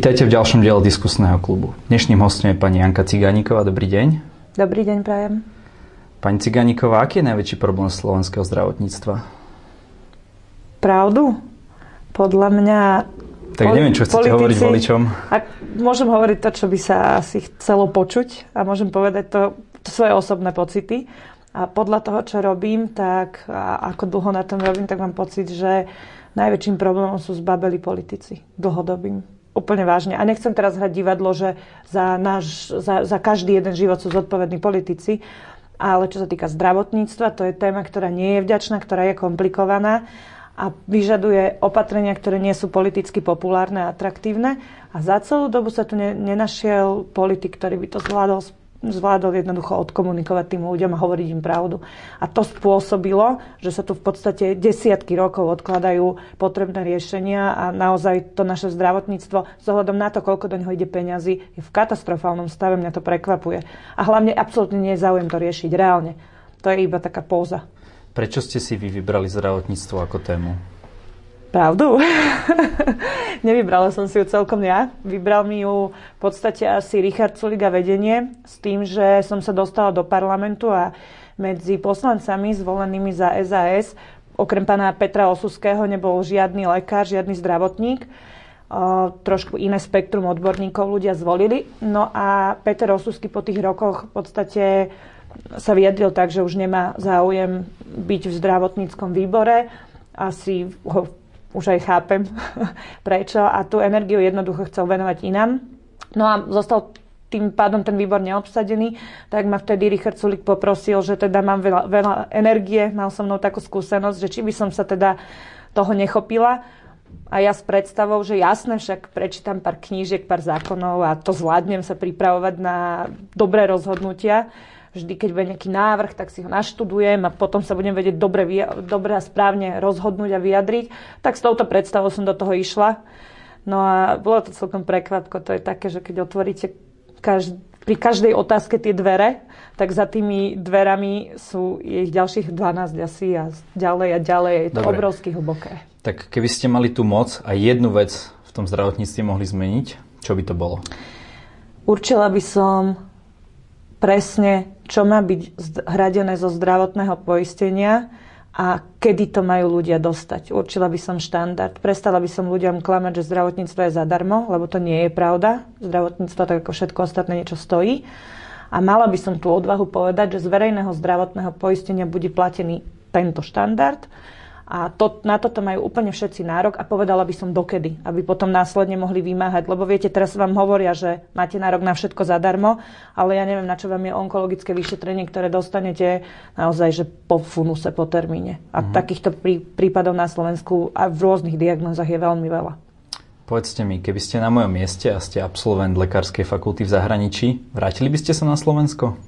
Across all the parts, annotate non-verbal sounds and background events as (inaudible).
Vítajte v ďalšom diele diskusného klubu. Dnešným hostom je pani Janka Cigániková. Dobrý deň. Dobrý deň, prajem. Pani Cigániková, aký je najväčší problém slovenského zdravotníctva? Pravdu? Podľa mňa... Tak neviem, čo chcete politici, hovoriť voličom. Ak môžem hovoriť to, čo by sa asi chcelo počuť a môžem povedať to, to svoje osobné pocity. A podľa toho, čo robím, tak a ako dlho na tom robím, tak mám pocit, že najväčším problémom sú zbabeli politici dlhodobým úplne vážne. A nechcem teraz hrať divadlo, že za, náš, za, za každý jeden život sú zodpovední politici, ale čo sa týka zdravotníctva, to je téma, ktorá nie je vďačná, ktorá je komplikovaná a vyžaduje opatrenia, ktoré nie sú politicky populárne a atraktívne. A za celú dobu sa tu nenašiel politik, ktorý by to zvládol zvládol jednoducho odkomunikovať tým ľuďom a hovoriť im pravdu. A to spôsobilo, že sa tu v podstate desiatky rokov odkladajú potrebné riešenia a naozaj to naše zdravotníctvo s na to, koľko do neho ide peňazí, je v katastrofálnom stave, mňa to prekvapuje. A hlavne absolútne nie je záujem to riešiť reálne. To je iba taká póza. Prečo ste si vy vybrali zdravotníctvo ako tému? Pravdu? (laughs) Nevybrala som si ju celkom ja. Vybral mi ju v podstate asi Richard Sulik a vedenie s tým, že som sa dostala do parlamentu a medzi poslancami zvolenými za SAS okrem pána Petra Osuského nebol žiadny lekár, žiadny zdravotník. O, trošku iné spektrum odborníkov ľudia zvolili. No a Peter Osusky po tých rokoch v podstate sa vyjadril tak, že už nemá záujem byť v zdravotníckom výbore. Asi ho už aj chápem (laughs) prečo a tú energiu jednoducho chcel venovať inám. No a zostal tým pádom ten výbor neobsadený, tak ma vtedy Richard Sulik poprosil, že teda mám veľa, veľa energie, mal som mnou takú skúsenosť, že či by som sa teda toho nechopila. A ja s predstavou, že jasné, však prečítam pár knížiek, pár zákonov a to zvládnem sa pripravovať na dobré rozhodnutia vždy, keď bude nejaký návrh, tak si ho naštudujem a potom sa budem vedieť dobre, dobre a správne rozhodnúť a vyjadriť. Tak s touto predstavou som do toho išla. No a bolo to celkom prekvapko. To je také, že keď otvoríte každý, pri každej otázke tie dvere, tak za tými dverami sú ich ďalších 12 asi a ďalej a ďalej. Je to Dobre. obrovsky hlboké. Tak keby ste mali tú moc a jednu vec v tom zdravotníctve mohli zmeniť, čo by to bolo? Určila by som presne, čo má byť hradené zo zdravotného poistenia a kedy to majú ľudia dostať. Určila by som štandard. Prestala by som ľuďom klamať, že zdravotníctvo je zadarmo, lebo to nie je pravda. Zdravotníctvo, tak ako všetko ostatné, niečo stojí. A mala by som tú odvahu povedať, že z verejného zdravotného poistenia bude platený tento štandard a to, na toto majú úplne všetci nárok a povedala by som dokedy, aby potom následne mohli vymáhať. Lebo viete, teraz vám hovoria, že máte nárok na všetko zadarmo, ale ja neviem, na čo vám je onkologické vyšetrenie, ktoré dostanete naozaj, že po funuse, po termíne. A mm-hmm. takýchto prí, prípadov na Slovensku a v rôznych diagnózach je veľmi veľa. Povedzte mi, keby ste na mojom mieste a ste absolvent lekárskej fakulty v zahraničí, vrátili by ste sa na Slovensko?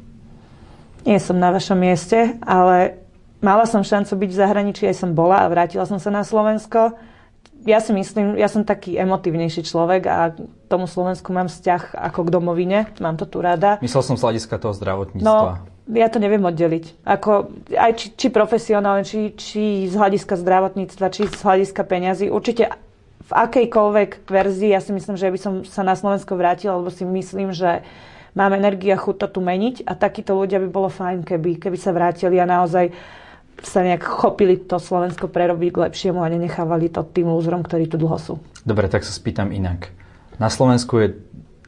Nie som na vašom mieste, ale Mala som šancu byť v zahraničí, aj som bola a vrátila som sa na Slovensko. Ja si myslím, ja som taký emotívnejší človek a tomu Slovensku mám vzťah ako k domovine. Mám to tu rada. Myslel som z hľadiska toho zdravotníctva. No, ja to neviem oddeliť. Ako, aj či, či profesionálne, či, či z hľadiska zdravotníctva, či z hľadiska peňazí. Určite v akejkoľvek verzii, ja si myslím, že by som sa na Slovensko vrátila, lebo si myslím, že mám energiu a chuť to tu meniť a takíto ľudia by bolo fajn, keby, keby sa vrátili a naozaj sa nejak chopili to Slovensko prerobiť k lepšiemu a nenechávali to tým lúzrom, ktorí tu dlho sú. Dobre, tak sa spýtam inak. Na Slovensku je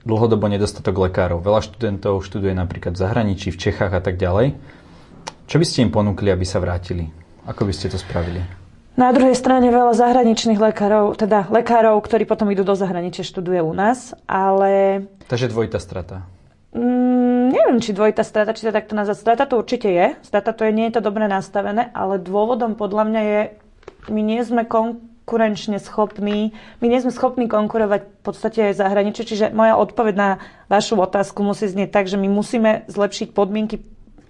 dlhodobo nedostatok lekárov. Veľa študentov študuje napríklad v zahraničí, v Čechách a tak ďalej. Čo by ste im ponúkli, aby sa vrátili? Ako by ste to spravili? Na druhej strane veľa zahraničných lekárov, teda lekárov, ktorí potom idú do zahraničia, študuje u nás, ale... Takže dvojitá strata. Mm, neviem, či dvojitá strata, či to takto nazvať. Strata to určite je. Strata to je, nie je to dobre nastavené, ale dôvodom podľa mňa je, my nie sme konkurenčne schopní, my nie sme schopní konkurovať v podstate aj zahraničie, čiže moja odpoveď na vašu otázku musí znieť tak, že my musíme zlepšiť podmienky,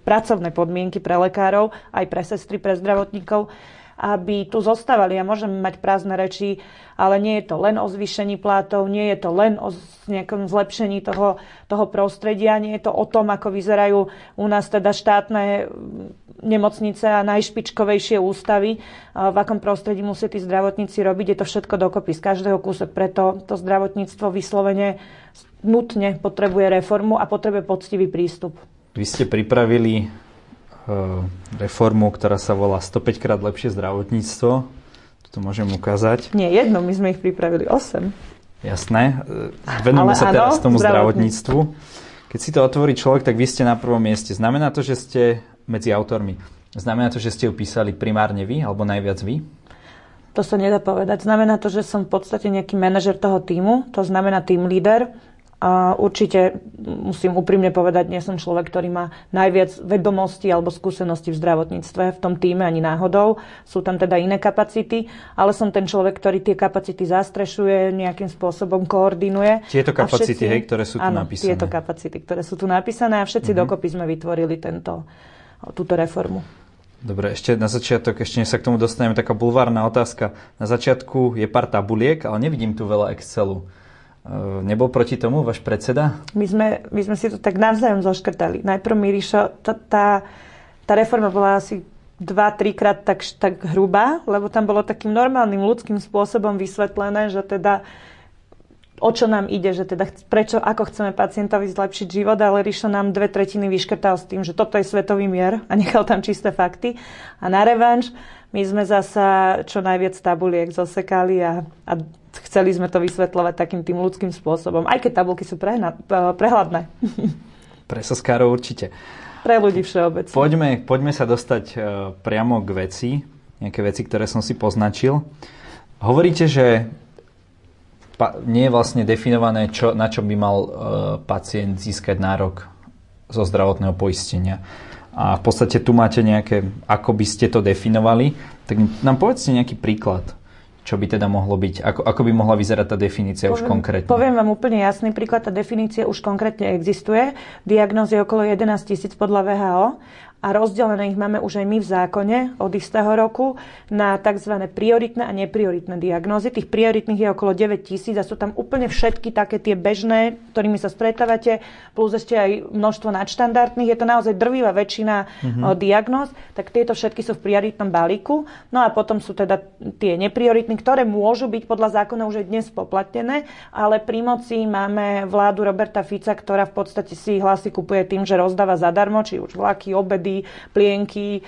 pracovné podmienky pre lekárov, aj pre sestry, pre zdravotníkov aby tu zostávali. Ja môžem mať prázdne reči, ale nie je to len o zvýšení plátov, nie je to len o nejakom zlepšení toho, toho prostredia, nie je to o tom, ako vyzerajú u nás teda štátne nemocnice a najšpičkovejšie ústavy, v akom prostredí musí tí zdravotníci robiť. Je to všetko dokopy z každého kúsok. Preto to zdravotníctvo vyslovene nutne potrebuje reformu a potrebuje poctivý prístup. Vy ste pripravili reformu, ktorá sa volá 105 krát lepšie zdravotníctvo. To môžem ukázať. Nie jedno, my sme ich pripravili 8. Jasné. E, venujeme sa teraz tomu zdravotníctvu. Keď si to otvorí človek, tak vy ste na prvom mieste. Znamená to, že ste medzi autormi. Znamená to, že ste ju písali primárne vy, alebo najviac vy? To sa nedá povedať. Znamená to, že som v podstate nejaký manažer toho týmu, to znamená tým líder a určite musím úprimne povedať, nie som človek, ktorý má najviac vedomostí alebo skúseností v zdravotníctve v tom týme ani náhodou. Sú tam teda iné kapacity, ale som ten človek, ktorý tie kapacity zastrešuje, nejakým spôsobom koordinuje. Tieto kapacity, všetci, hej, ktoré sú tu áno, napísané. tieto kapacity, ktoré sú tu napísané a všetci mm-hmm. dokopy sme vytvorili tento, túto reformu. Dobre, ešte na začiatok, ešte než sa k tomu dostaneme, taká bulvárna otázka. Na začiatku je pár tabuliek, ale nevidím tu veľa Excelu. Ehm, nebol proti tomu váš predseda? My sme, my sme si to tak navzájom zoškrtali. Najprv Mirišo, tá, tá, tá reforma bola asi dva, trikrát tak, tak hrubá, lebo tam bolo takým normálnym ľudským spôsobom vysvetlené, že teda o čo nám ide, že teda prečo, ako chceme pacientovi zlepšiť život, ale Ríšo nám dve tretiny vyškrtal s tým, že toto je svetový mier a nechal tam čisté fakty. A na revanš my sme zasa čo najviac tabuliek zosekali a, a chceli sme to vysvetľovať takým tým ľudským spôsobom, aj keď tabulky sú prehna, prehľadné. (laughs) Pre soskárov určite. Pre ľudí všeobecne. Poďme, poďme sa dostať uh, priamo k veci, nejaké veci, ktoré som si poznačil. Hovoríte, že nie je vlastne definované, čo, na čo by mal uh, pacient získať nárok zo zdravotného poistenia. A v podstate tu máte nejaké, ako by ste to definovali, tak nám povedzte nejaký príklad čo by teda mohlo byť? Ako, ako by mohla vyzerať tá definícia poviem, už konkrétne? Poviem vám úplne jasný príklad. Tá definícia už konkrétne existuje. Diagnóz je okolo 11 tisíc podľa VHO a rozdelené ich máme už aj my v zákone od istého roku na tzv. prioritné a neprioritné diagnózy. Tých prioritných je okolo 9 tisíc a sú tam úplne všetky také tie bežné, ktorými sa stretávate, plus ešte aj množstvo nadštandardných. Je to naozaj drvivá väčšina mm-hmm. diagnóz, tak tieto všetky sú v prioritnom balíku. No a potom sú teda tie neprioritné, ktoré môžu byť podľa zákona už aj dnes poplatnené, ale pri moci máme vládu Roberta Fica, ktorá v podstate si hlasy kupuje tým, že rozdáva zadarmo, či už vlaky, obedy, plienky,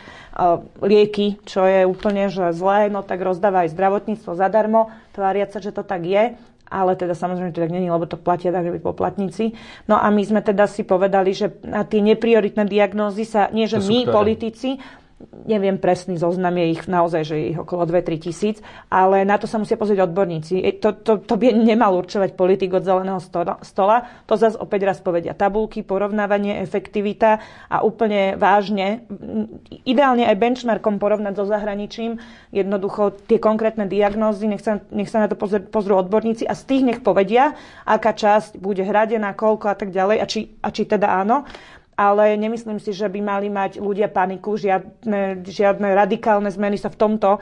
lieky, čo je úplne že zlé, no tak rozdáva aj zdravotníctvo zadarmo, tváriať sa, že to tak je ale teda samozrejme to tak není, lebo to platia daňoví poplatníci. No a my sme teda si povedali, že na tie neprioritné diagnózy sa, nie že my, ktoré? politici, neviem presný zoznam, je ich naozaj, že je ich okolo 2-3 tisíc, ale na to sa musia pozrieť odborníci. To, to, to by nemal určovať politik od zeleného stola. To zase opäť raz povedia tabulky, porovnávanie, efektivita a úplne vážne, ideálne aj benchmarkom porovnať so zahraničím, jednoducho tie konkrétne diagnózy, nech sa, nech sa na to pozrú, pozrú odborníci a z tých nech povedia, aká časť bude hradená, koľko a tak ďalej a či, a či teda áno ale nemyslím si, že by mali mať ľudia paniku. Žiadne, žiadne radikálne zmeny sa v tomto uh,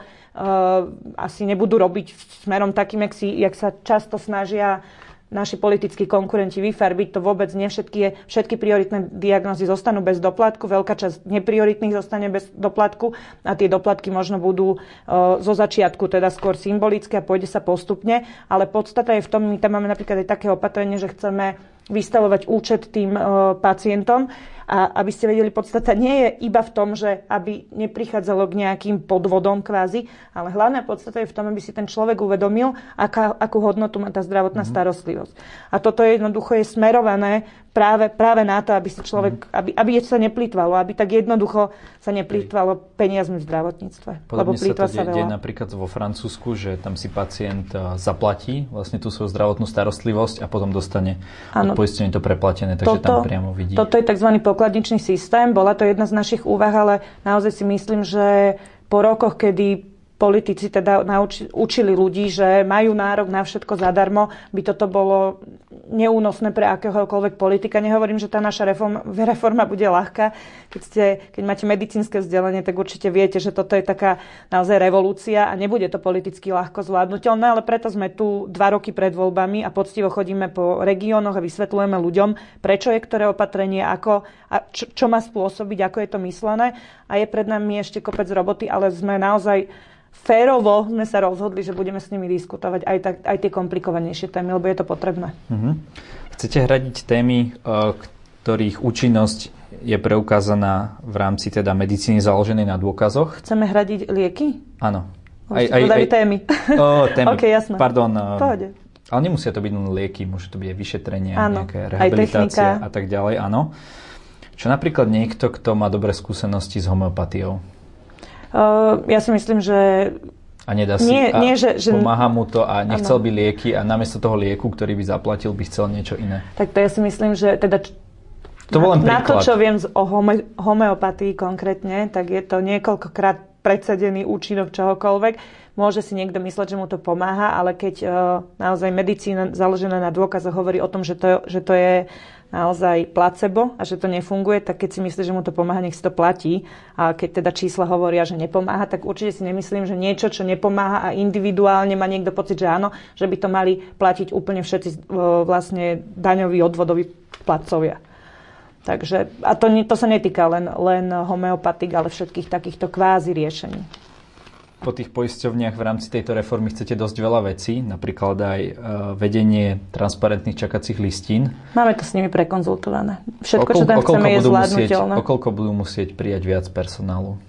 asi nebudú robiť smerom takým, jak, si, jak sa často snažia naši politickí konkurenti vyfarbiť. To vôbec nie všetky, všetky prioritné diagnózy zostanú bez doplatku, veľká časť neprioritných zostane bez doplatku a tie doplatky možno budú uh, zo začiatku teda skôr symbolické a pôjde sa postupne, ale podstata je v tom, my tam máme napríklad aj také opatrenie, že chceme vystavovať účet tým e, pacientom. A aby ste vedeli, podstata nie je iba v tom, že aby neprichádzalo k nejakým podvodom kvázi, ale hlavná podstata je v tom, aby si ten človek uvedomil, aká, akú hodnotu má tá zdravotná mm-hmm. starostlivosť. A toto je jednoducho je smerované práve, práve na to, aby si človek, mm. aby, aby sa neplýtvalo, aby tak jednoducho sa neplýtvalo peniazmi v zdravotníctve. Podobne lebo sa to sa deje napríklad vo Francúzsku, že tam si pacient e, zaplatí vlastne tú svoju zdravotnú starostlivosť a potom dostane ano, poistenie to preplatené, takže toto, tam priamo vidí. Toto je tzv. Pokladničný systém, bola to jedna z našich úvah, ale naozaj si myslím, že po rokoch, kedy politici teda nauči, učili ľudí, že majú nárok na všetko zadarmo, by toto bolo neúnosné pre akéhokoľvek politika. Nehovorím, že tá naša reforma, reforma bude ľahká. Keď, ste, keď máte medicínske vzdelanie, tak určite viete, že toto je taká naozaj revolúcia a nebude to politicky ľahko zvládnutelné, ale preto sme tu dva roky pred voľbami a poctivo chodíme po regiónoch a vysvetľujeme ľuďom, prečo je ktoré opatrenie, ako, a čo, čo má spôsobiť, ako je to myslené. A je pred nami ešte kopec roboty, ale sme naozaj férovo sme sa rozhodli, že budeme s nimi diskutovať aj, tak, aj tie komplikovanejšie témy, lebo je to potrebné. Uh-huh. Chcete hradiť témy, e, ktorých účinnosť je preukázaná v rámci teda medicíny založenej na dôkazoch? Chceme hradiť lieky? Áno. Aj, aj, aj, témy. (laughs) Oh, témy. ok, jasné. Pardon. E, Pohode. Ale nemusia to byť len lieky, môže to byť aj vyšetrenie, áno. nejaké rehabilitácia a tak ďalej, áno. Čo napríklad niekto, kto má dobré skúsenosti s homeopatiou? Uh, ja si myslím, že a nedá si, nie, a nie, že, že... pomáha mu to a nechcel ano. by lieky a namiesto toho lieku, ktorý by zaplatil, by chcel niečo iné. Tak to ja si myslím, že teda to na, na to, čo viem o home, homeopatii konkrétne, tak je to niekoľkokrát predsedený účinok čohokoľvek. Môže si niekto mysleť, že mu to pomáha, ale keď uh, naozaj medicína založená na dôkazoch hovorí o tom, že to, že to je naozaj placebo a že to nefunguje, tak keď si myslí, že mu to pomáha, nech si to platí. A keď teda čísla hovoria, že nepomáha, tak určite si nemyslím, že niečo, čo nepomáha a individuálne má niekto pocit, že áno, že by to mali platiť úplne všetci e, vlastne daňoví, odvodoví platcovia. Takže, a to, to sa netýka len, len homeopatik, ale všetkých takýchto kvázi riešení po tých poisťovniach v rámci tejto reformy chcete dosť veľa vecí, napríklad aj e, vedenie transparentných čakacích listín. Máme to s nimi prekonzultované. Všetko, čo tam chceme, je zvládnutelné. Okolko budú musieť prijať viac personálu?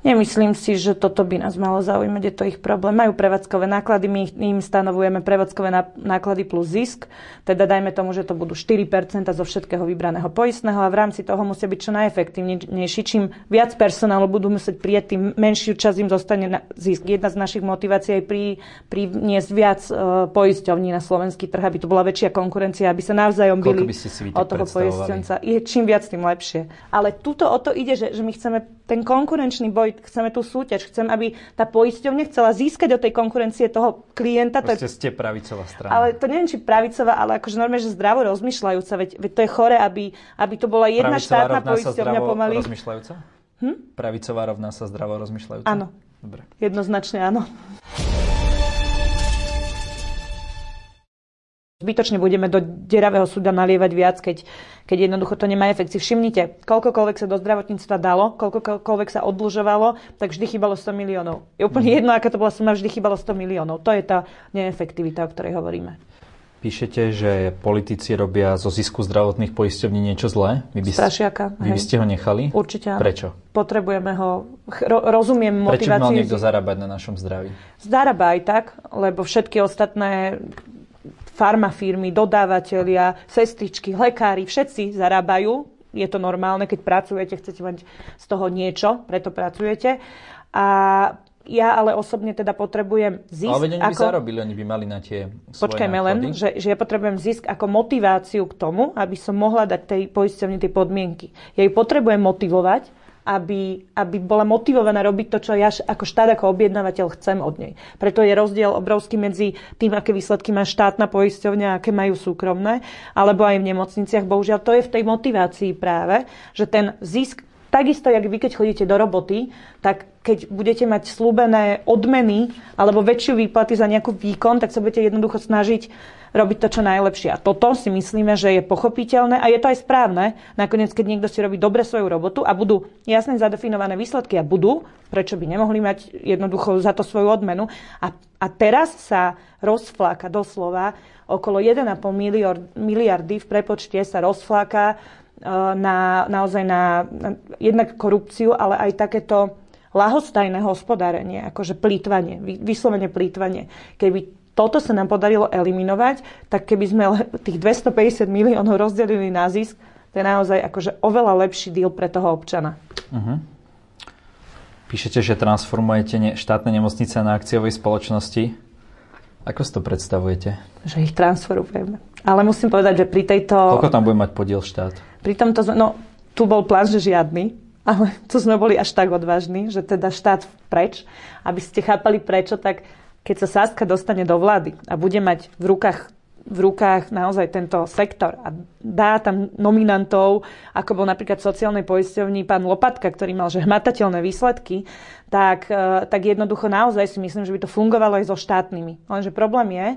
Nemyslím si, že toto by nás malo zaujímať, je to ich problém. Majú prevádzkové náklady, my im stanovujeme prevádzkové náklady plus zisk, teda dajme tomu, že to budú 4% zo všetkého vybraného poistného a v rámci toho musia byť čo najefektívnejší. Čím viac personálu budú musieť prijať, tým menšiu časť im zostane na zisk. Jedna z našich motivácií je pri, priniesť viac uh, poisťovní na slovenský trh, aby tu bola väčšia konkurencia, aby sa navzájom byli od toho poisťovca. Je čím viac, tým lepšie. Ale tuto o to ide, že, že my chceme ten konkurenčný boj chceme tú súťaž, chcem, aby tá poisťovňa chcela získať od tej konkurencie toho klienta. Proste ste pravicová strana. Ale to neviem, či pravicová, ale akože normálne, že zdravo rozmýšľajúca, veď, veď to je chore, aby, aby to bola jedna pravicová štátna poisťovňa pomaly. rozmýšľajúca? Hm? Pravicová rovná sa zdravo rozmýšľajúca? Áno. Dobre. Jednoznačne áno. Zbytočne budeme do deravého súda nalievať viac, keď, keď jednoducho to nemá efekt. Si všimnite, koľkokoľvek sa do zdravotníctva dalo, koľkokoľvek sa odlužovalo, tak vždy chýbalo 100 miliónov. Je úplne mhm. jedno, aká to bola suma, vždy chýbalo 100 miliónov. To je tá neefektivita, o ktorej hovoríme. Píšete, že politici robia zo zisku zdravotných poisťovní niečo zlé. Vy by, Strašiaka, vy by ste ho nechali? Určite áno. Prečo? Potrebujeme ho, ro, rozumiem motiváciu. Prečo mal niekto zarábať na našom zdraví? Zarába aj tak, lebo všetky ostatné farmafirmy, dodávateľia, sestričky, lekári, všetci zarábajú. Je to normálne, keď pracujete, chcete mať z toho niečo, preto pracujete. A ja ale osobne teda potrebujem zisk. Ale oni ako... by zarobili, oni by mali na tie svoje Počkajme len, že, že ja potrebujem zisk ako motiváciu k tomu, aby som mohla dať tej poisťovni tie podmienky. Ja ju potrebujem motivovať, aby, aby bola motivovaná robiť to, čo ja ako štát, ako objednávateľ chcem od nej. Preto je rozdiel obrovský medzi tým, aké výsledky má štátna poisťovňa, aké majú súkromné, alebo aj v nemocniciach. Bohužiaľ, to je v tej motivácii práve, že ten zisk Takisto, jak vy, keď chodíte do roboty, tak keď budete mať slúbené odmeny alebo väčšiu výplaty za nejakú výkon, tak sa budete jednoducho snažiť robiť to čo najlepšie. A toto si myslíme, že je pochopiteľné a je to aj správne. Nakoniec, keď niekto si robí dobre svoju robotu a budú jasne zadefinované výsledky a budú, prečo by nemohli mať jednoducho za to svoju odmenu. A, a teraz sa rozfláka doslova okolo 1,5 miliard, miliardy v prepočte sa rozfláka na, naozaj na, na jednak korupciu, ale aj takéto lahostajné hospodárenie, akože plýtvanie, vyslovene plýtvanie. Keby toto sa nám podarilo eliminovať, tak keby sme tých 250 miliónov rozdelili na zisk, to je naozaj akože oveľa lepší deal pre toho občana. Uh-huh. Píšete, že transformujete ne- štátne nemocnice na akciovej spoločnosti. Ako si to predstavujete? Že ich transformujeme. Ale musím povedať, že pri tejto... Koľko tam bude mať podiel štát? Pri tomto, no, tu bol plán, že žiadny, ale tu sme boli až tak odvážni, že teda štát preč, aby ste chápali prečo, tak keď sa Saska dostane do vlády a bude mať v rukách v rukách naozaj tento sektor a dá tam nominantov, ako bol napríklad v sociálnej poisťovni pán Lopatka, ktorý mal že hmatateľné výsledky, tak, e, tak jednoducho naozaj si myslím, že by to fungovalo aj so štátnymi. Lenže problém je,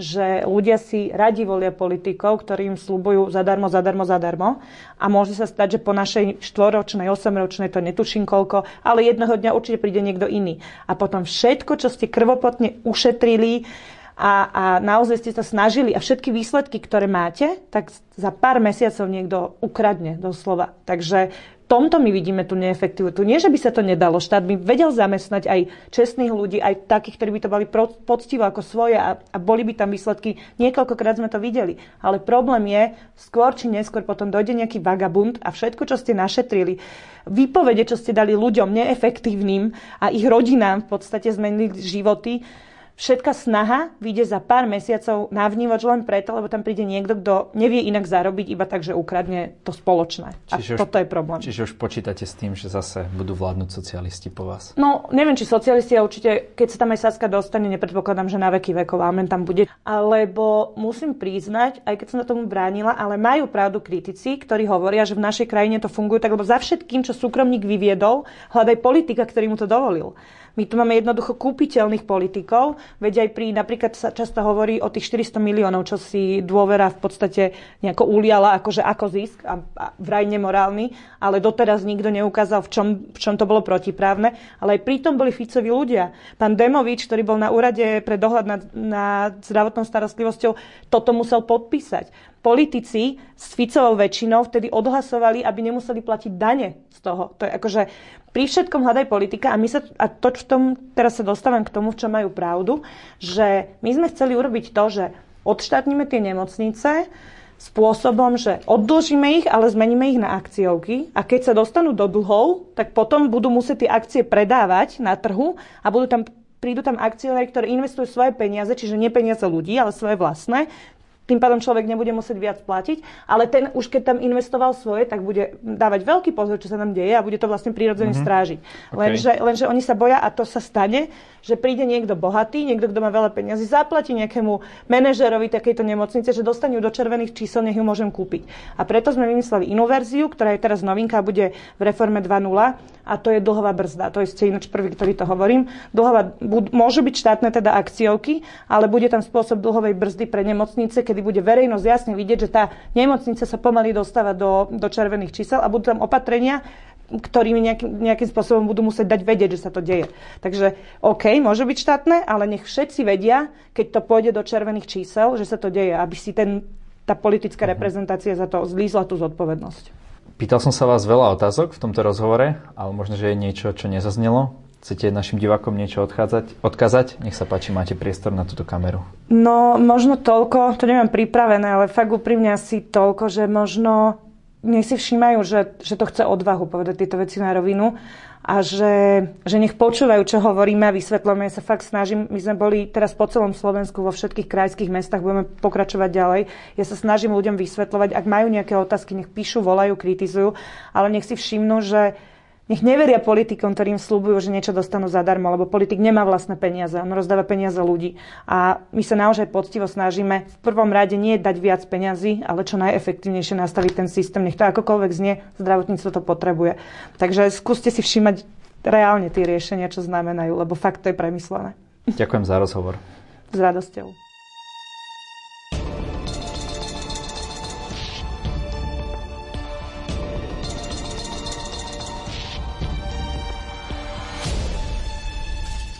že ľudia si radi volia politikov, ktorým slúbujú zadarmo, zadarmo, zadarmo. A môže sa stať, že po našej štvoročnej, osemročnej, to netuším koľko, ale jedného dňa určite príde niekto iný. A potom všetko, čo ste krvopotne ušetrili, a, a naozaj ste sa snažili a všetky výsledky, ktoré máte, tak za pár mesiacov niekto ukradne doslova. Takže tomto my vidíme tú neefektivitu. Nie, že by sa to nedalo. Štát by vedel zamestnať aj čestných ľudí, aj takých, ktorí by to boli poctivo ako svoje a, a boli by tam výsledky. Niekoľkokrát sme to videli. Ale problém je, skôr či neskôr potom dojde nejaký vagabund a všetko, čo ste našetrili, výpovede, čo ste dali ľuďom neefektívnym a ich rodinám v podstate zmenili životy, všetká snaha vyjde za pár mesiacov na vnívoč len preto, lebo tam príde niekto, kto nevie inak zarobiť, iba tak, že ukradne to spoločné. Čiže a už, toto je problém. Čiže už počítate s tým, že zase budú vládnuť socialisti po vás? No, neviem, či socialisti, a určite, keď sa tam aj Saska dostane, nepredpokladám, že na veky vekov amen tam bude. Alebo musím priznať, aj keď som na tomu bránila, ale majú pravdu kritici, ktorí hovoria, že v našej krajine to funguje tak, lebo za všetkým, čo súkromník vyviedol, hľadaj politika, ktorý mu to dovolil. My tu máme jednoducho kúpiteľných politikov, veď aj pri, napríklad sa často hovorí o tých 400 miliónov, čo si dôvera v podstate nejako uliala akože ako zisk a, a vraj nemorálny, ale doteraz nikto neukázal, v čom, v čom to bolo protiprávne. Ale aj pritom boli Ficovi ľudia. Pán Demovič, ktorý bol na úrade pre dohľad nad, nad zdravotnou starostlivosťou, toto musel podpísať politici s Ficovou väčšinou vtedy odhlasovali, aby nemuseli platiť dane z toho. To je akože pri všetkom hľadaj politika a, my sa, a to, v tom, teraz sa dostávam k tomu, v čom majú pravdu, že my sme chceli urobiť to, že odštátnime tie nemocnice, spôsobom, že oddlžíme ich, ale zmeníme ich na akciovky a keď sa dostanú do dlhov, tak potom budú musieť tie akcie predávať na trhu a budú tam prídu tam akcionári, ktorí investujú svoje peniaze, čiže nie peniaze ľudí, ale svoje vlastné, tým pádom človek nebude musieť viac platiť, ale ten už keď tam investoval svoje, tak bude dávať veľký pozor, čo sa tam deje a bude to vlastne prirodzene mm-hmm. strážiť. Okay. Lenže, lenže oni sa boja a to sa stane, že príde niekto bohatý, niekto, kto má veľa peniazy, zaplatí nejakému manažerovi takejto nemocnice, že dostanú do červených čísel, nech ju môžem kúpiť. A preto sme vymysleli inú verziu, ktorá je teraz novinka, bude v reforme 2.0 a to je dlhová brzda. To je ste ináč prvý, ktorý to hovorím. Dlhová, môžu byť štátne teda akciovky, ale bude tam spôsob dlhovej brzdy pre nemocnice, kedy bude verejnosť jasne vidieť, že tá nemocnica sa pomaly dostáva do, do červených čísel a budú tam opatrenia, ktorými nejakým, nejakým spôsobom budú musieť dať vedieť, že sa to deje. Takže OK, môže byť štátne, ale nech všetci vedia, keď to pôjde do červených čísel, že sa to deje, aby si ten, tá politická uh-huh. reprezentácia za to zlízla tú zodpovednosť. Pýtal som sa vás veľa otázok v tomto rozhovore, ale možno, že je niečo, čo nezaznelo. Chcete našim divákom niečo odchádzať, odkázať? Nech sa páči, máte priestor na túto kameru. No, možno toľko, to nemám pripravené, ale fakt úprimne asi toľko, že možno nech si všímajú, že, že to chce odvahu povedať tieto veci na rovinu a že, že nech počúvajú, čo hovoríme a vysvetľujeme. Ja sa fakt snažím, my sme boli teraz po celom Slovensku, vo všetkých krajských mestách, budeme pokračovať ďalej. Ja sa snažím ľuďom vysvetľovať, ak majú nejaké otázky, nech píšu, volajú, kritizujú, ale nech si všimnú, že nech neveria politikom, ktorým slúbujú, že niečo dostanú zadarmo, lebo politik nemá vlastné peniaze, on rozdáva peniaze ľudí. A my sa naozaj poctivo snažíme v prvom rade nie dať viac peniazy, ale čo najefektívnejšie nastaviť ten systém. Nech to akokoľvek znie, zdravotníctvo to potrebuje. Takže skúste si všímať reálne tie riešenia, čo znamenajú, lebo fakt to je premyslené. Ďakujem za rozhovor. S radosťou.